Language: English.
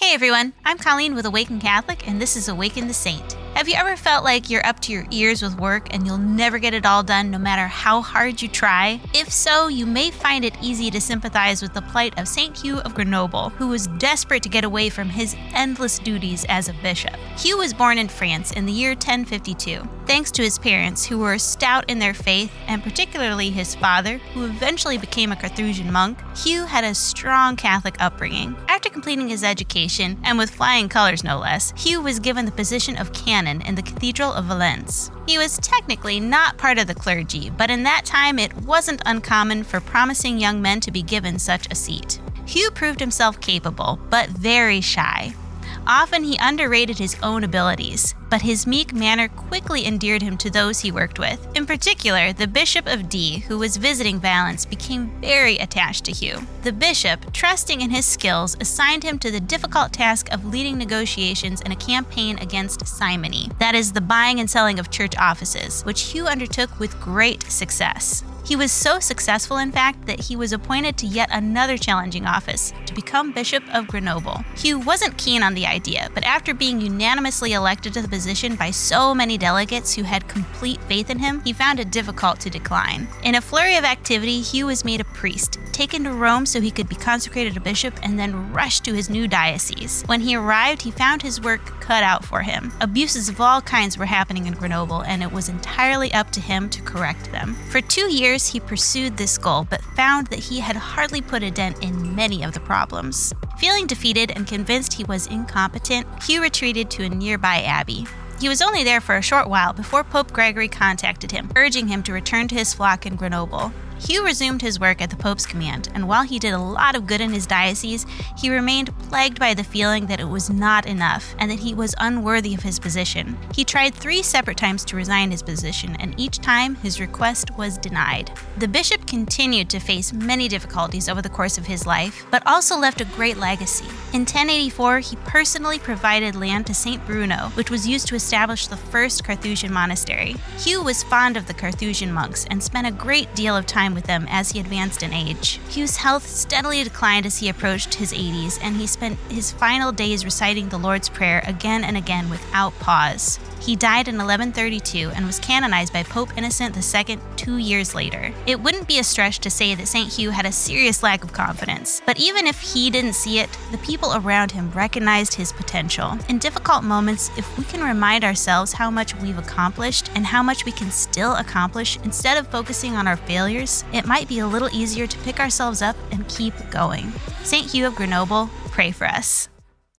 Hey everyone, I'm Colleen with Awaken Catholic, and this is Awaken the Saint. Have you ever felt like you're up to your ears with work and you'll never get it all done no matter how hard you try? If so, you may find it easy to sympathize with the plight of St. Hugh of Grenoble, who was desperate to get away from his endless duties as a bishop. Hugh was born in France in the year 1052. Thanks to his parents, who were stout in their faith, and particularly his father, who eventually became a Carthusian monk, Hugh had a strong Catholic upbringing. After completing his education, and with flying colors no less, Hugh was given the position of canon canon in the Cathedral of Valence. He was technically not part of the clergy, but in that time it wasn't uncommon for promising young men to be given such a seat. Hugh proved himself capable, but very shy. Often he underrated his own abilities, but his meek manner quickly endeared him to those he worked with. In particular, the Bishop of Die, who was visiting Valence, became very attached to Hugh. The bishop, trusting in his skills, assigned him to the difficult task of leading negotiations in a campaign against simony, that is, the buying and selling of church offices, which Hugh undertook with great success. He was so successful, in fact, that he was appointed to yet another challenging office to become Bishop of Grenoble. Hugh wasn't keen on the idea, but after being unanimously elected to the position by so many delegates who had complete faith in him, he found it difficult to decline. In a flurry of activity, Hugh was made a priest, taken to Rome so he could be consecrated a bishop, and then rushed to his new diocese. When he arrived, he found his work cut out for him. Abuses of all kinds were happening in Grenoble, and it was entirely up to him to correct them. For two years, years, he pursued this goal, but found that he had hardly put a dent in many of the problems. Feeling defeated and convinced he was incompetent, Hugh retreated to a nearby abbey. He was only there for a short while before Pope Gregory contacted him, urging him to return to his flock in Grenoble. Hugh resumed his work at the Pope's command, and while he did a lot of good in his diocese, he remained plagued by the feeling that it was not enough and that he was unworthy of his position. He tried three separate times to resign his position, and each time his request was denied. The bishop continued to face many difficulties over the course of his life, but also left a great legacy. In 1084, he personally provided land to St. Bruno, which was used to establish the first Carthusian monastery. Hugh was fond of the Carthusian monks and spent a great deal of time time with them as he advanced in age. Hugh's health steadily declined as he approached his 80s, and he spent his final days reciting the Lord's Prayer again and again without pause. He died in 1132 and was canonized by Pope Innocent II two years later. It wouldn't be a stretch to say that St. Hugh had a serious lack of confidence, but even if he didn't see it, the people around him recognized his potential. In difficult moments, if we can remind ourselves how much we've accomplished and how much we can still accomplish instead of focusing on our failures, it might be a little easier to pick ourselves up and keep going. St. Hugh of Grenoble, pray for us.